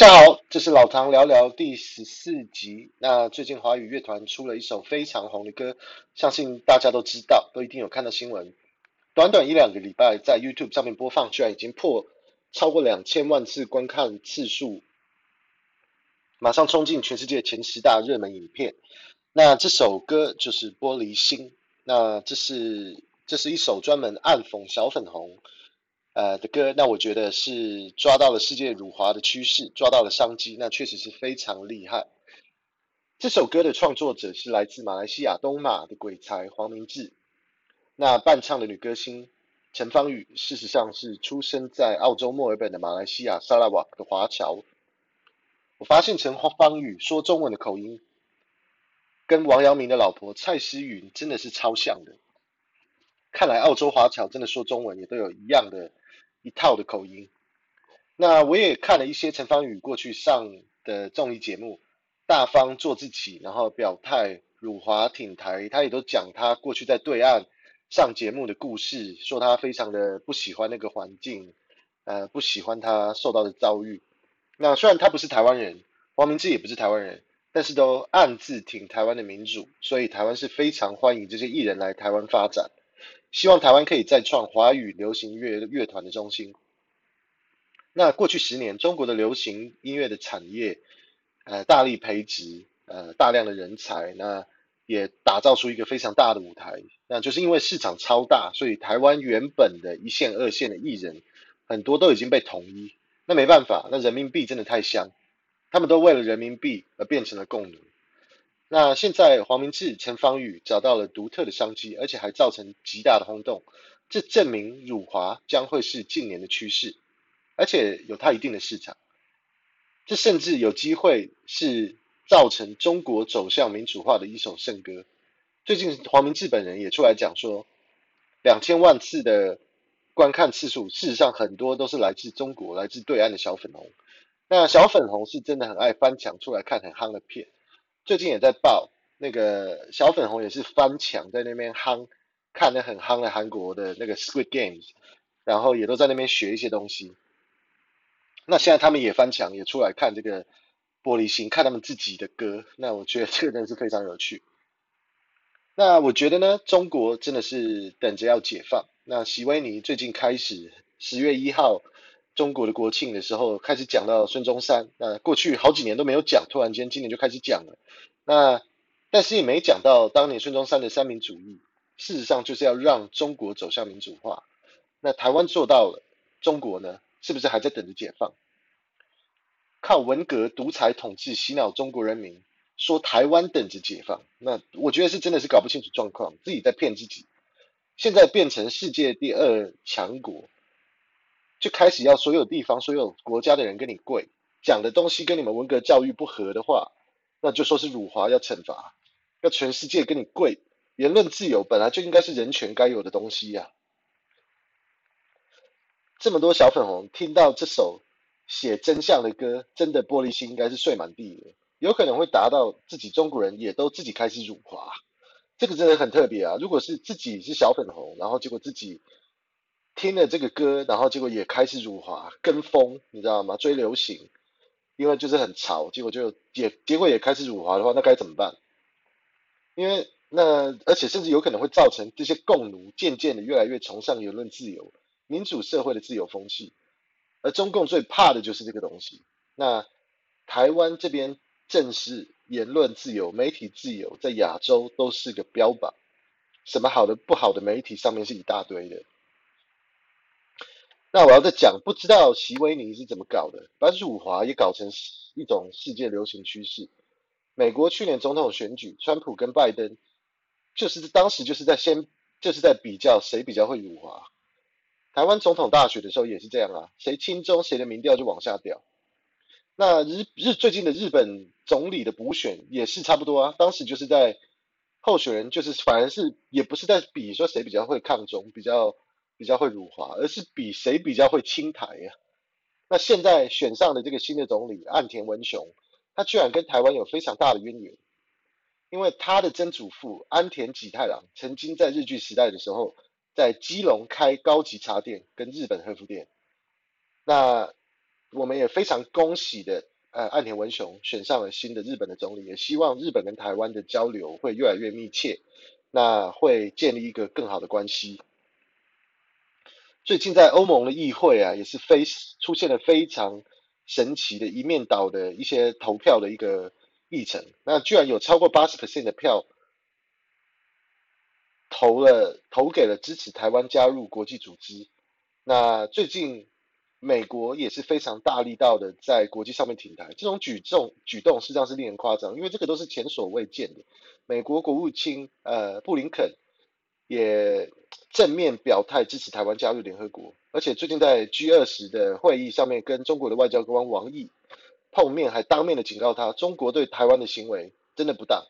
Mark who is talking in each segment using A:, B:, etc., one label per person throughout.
A: 大家好，这是老唐聊聊第十四集。那最近华语乐团出了一首非常红的歌，相信大家都知道，都一定有看到新闻。短短一两个礼拜，在 YouTube 上面播放，居然已经破超过两千万次观看次数，马上冲进全世界前十大热门影片。那这首歌就是《玻璃心》。那这是这是一首专门暗讽小粉红。呃的歌，那我觉得是抓到了世界辱华的趋势，抓到了商机，那确实是非常厉害。这首歌的创作者是来自马来西亚东马的鬼才黄明志，那伴唱的女歌星陈芳语，事实上是出生在澳洲墨尔本的马来西亚沙拉瓦的华侨。我发现陈芳语说中文的口音，跟王阳明的老婆蔡诗芸真的是超像的。看来澳洲华侨真的说中文也都有一样的。一套的口音，那我也看了一些陈芳语过去上的综艺节目，大方做自己，然后表态辱华挺台，他也都讲他过去在对岸上节目的故事，说他非常的不喜欢那个环境，呃，不喜欢他受到的遭遇。那虽然他不是台湾人，黄明志也不是台湾人，但是都暗自挺台湾的民主，所以台湾是非常欢迎这些艺人来台湾发展。希望台湾可以再创华语流行乐乐团的中心。那过去十年，中国的流行音乐的产业，呃，大力培植，呃，大量的人才，那也打造出一个非常大的舞台。那就是因为市场超大，所以台湾原本的一线、二线的艺人，很多都已经被统一。那没办法，那人民币真的太香，他们都为了人民币而变成了共奴。那现在黄明志、陈芳语找到了独特的商机，而且还造成极大的轰动，这证明辱华将会是近年的趋势，而且有它一定的市场。这甚至有机会是造成中国走向民主化的一首圣歌。最近黄明志本人也出来讲说，两千万次的观看次数，事实上很多都是来自中国、来自对岸的小粉红。那小粉红是真的很爱翻墙出来看很夯的片。最近也在报那个小粉红也是翻墙在那边夯，看得很夯的韩国的那个 Squid Games，然后也都在那边学一些东西。那现在他们也翻墙，也出来看这个玻璃心，看他们自己的歌。那我觉得这个真的是非常有趣。那我觉得呢，中国真的是等着要解放。那席维尼最近开始十月一号中国的国庆的时候开始讲到孙中山，那过去好几年都没有讲，突然间今年就开始讲了。那但是也没讲到当年孙中山的三民主义，事实上就是要让中国走向民主化。那台湾做到了，中国呢，是不是还在等着解放？靠文革独裁统治洗脑中国人民，说台湾等着解放，那我觉得是真的是搞不清楚状况，自己在骗自己。现在变成世界第二强国。就开始要所有地方、所有国家的人跟你跪，讲的东西跟你们文革教育不合的话，那就说是辱华要惩罚，要全世界跟你跪。言论自由本来就应该是人权该有的东西呀、啊。这么多小粉红听到这首写真相的歌，真的玻璃心应该是碎满地了，有可能会达到自己中国人也都自己开始辱华，这个真的很特别啊！如果是自己是小粉红，然后结果自己。听了这个歌，然后结果也开始辱华跟风，你知道吗？追流行，因为就是很潮，结果就也结果也开始辱华的话，那该怎么办？因为那而且甚至有可能会造成这些共奴渐渐的越来越崇尚言论自由、民主社会的自由风气，而中共最怕的就是这个东西。那台湾这边正是言论自由、媒体自由，在亚洲都是个标榜，什么好的不好的媒体上面是一大堆的。那我要再讲，不知道习维尼是怎么搞的，把辱华也搞成一种世界流行趋势。美国去年总统选举，川普跟拜登，就是当时就是在先就是在比较谁比较会辱华。台湾总统大选的时候也是这样啊，谁亲中谁的民调就往下掉。那日日最近的日本总理的补选也是差不多啊，当时就是在候选人就是反而是也不是在比说谁比较会抗中比较。比较会辱华，而是比谁比较会亲台呀？那现在选上的这个新的总理岸田文雄，他居然跟台湾有非常大的渊源，因为他的曾祖父安田吉太郎曾经在日据时代的时候，在基隆开高级茶店跟日本和服店。那我们也非常恭喜的，呃，岸田文雄选上了新的日本的总理，也希望日本跟台湾的交流会越来越密切，那会建立一个更好的关系。最近在欧盟的议会啊，也是非出现了非常神奇的一面倒的一些投票的一个议程，那居然有超过八十 percent 的票投了投给了支持台湾加入国际组织。那最近。美国也是非常大力道的在国际上面挺台，这种举重举动实际上是令人夸张，因为这个都是前所未见的。美国国务卿呃布林肯也正面表态支持台湾加入联合国，而且最近在 G 二十的会议上面跟中国的外交官王毅碰面，还当面的警告他，中国对台湾的行为真的不当。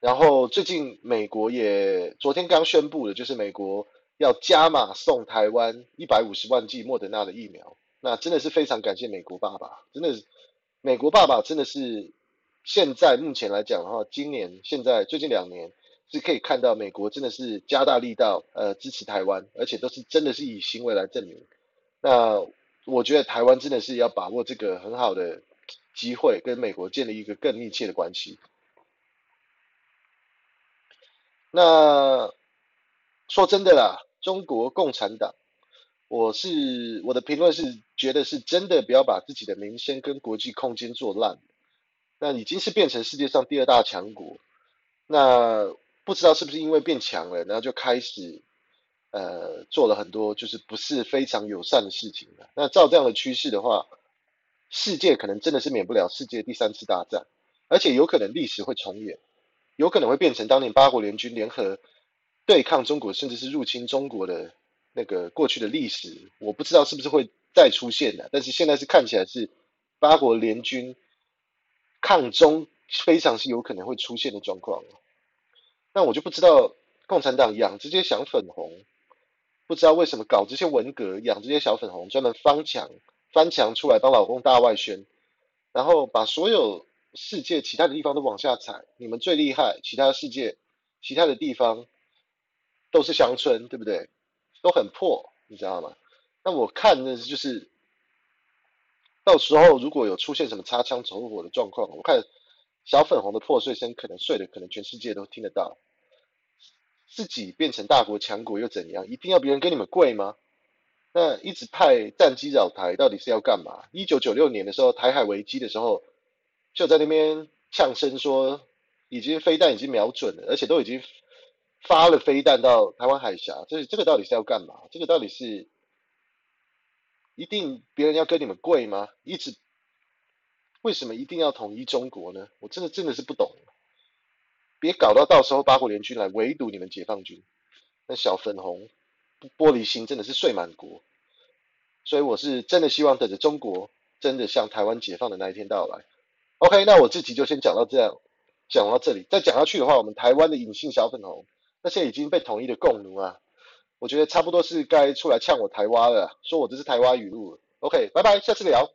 A: 然后最近美国也昨天刚宣布的，就是美国。要加码送台湾一百五十万剂莫德纳的疫苗，那真的是非常感谢美国爸爸，真的是美国爸爸真的是现在目前来讲的话，今年现在最近两年是可以看到美国真的是加大力道呃支持台湾，而且都是真的是以行为来证明。那我觉得台湾真的是要把握这个很好的机会，跟美国建立一个更密切的关系。那。说真的啦，中国共产党，我是我的评论是觉得是真的不要把自己的名声跟国际空间做烂，那已经是变成世界上第二大强国，那不知道是不是因为变强了，然后就开始呃做了很多就是不是非常友善的事情了。那照这样的趋势的话，世界可能真的是免不了世界第三次大战，而且有可能历史会重演，有可能会变成当年八国联军联合。对抗中国，甚至是入侵中国的那个过去的历史，我不知道是不是会再出现的。但是现在是看起来是八国联军抗中，非常是有可能会出现的状况。那我就不知道共产党养这些小粉红，不知道为什么搞这些文革，养这些小粉红，专门翻墙翻墙出来帮老公大外宣，然后把所有世界其他的地方都往下踩。你们最厉害，其他世界其他的地方。都是乡村，对不对？都很破，你知道吗？那我看的就是，到时候如果有出现什么擦枪走火的状况，我看小粉红的破碎声可能碎的，可能全世界都听得到。自己变成大国强国又怎样？一定要别人跟你们跪吗？那一直派战机扰台，到底是要干嘛？一九九六年的时候，台海危机的时候，就在那边呛声说，已经飞弹已经瞄准了，而且都已经。发了飞弹到台湾海峡，这这个到底是要干嘛？这个到底是一定别人要跟你们跪吗？一直为什么一定要统一中国呢？我真的真的是不懂。别搞到到时候八国联军来围堵你们解放军，那小粉红玻璃心真的是碎满国。所以我是真的希望等着中国真的向台湾解放的那一天到来。OK，那我自己就先讲到这样，讲到这里，再讲下去的话，我们台湾的隐性小粉红。那些已经被统一的共奴啊，我觉得差不多是该出来呛我台湾了，说我这是台湾语录。OK，拜拜，下次聊。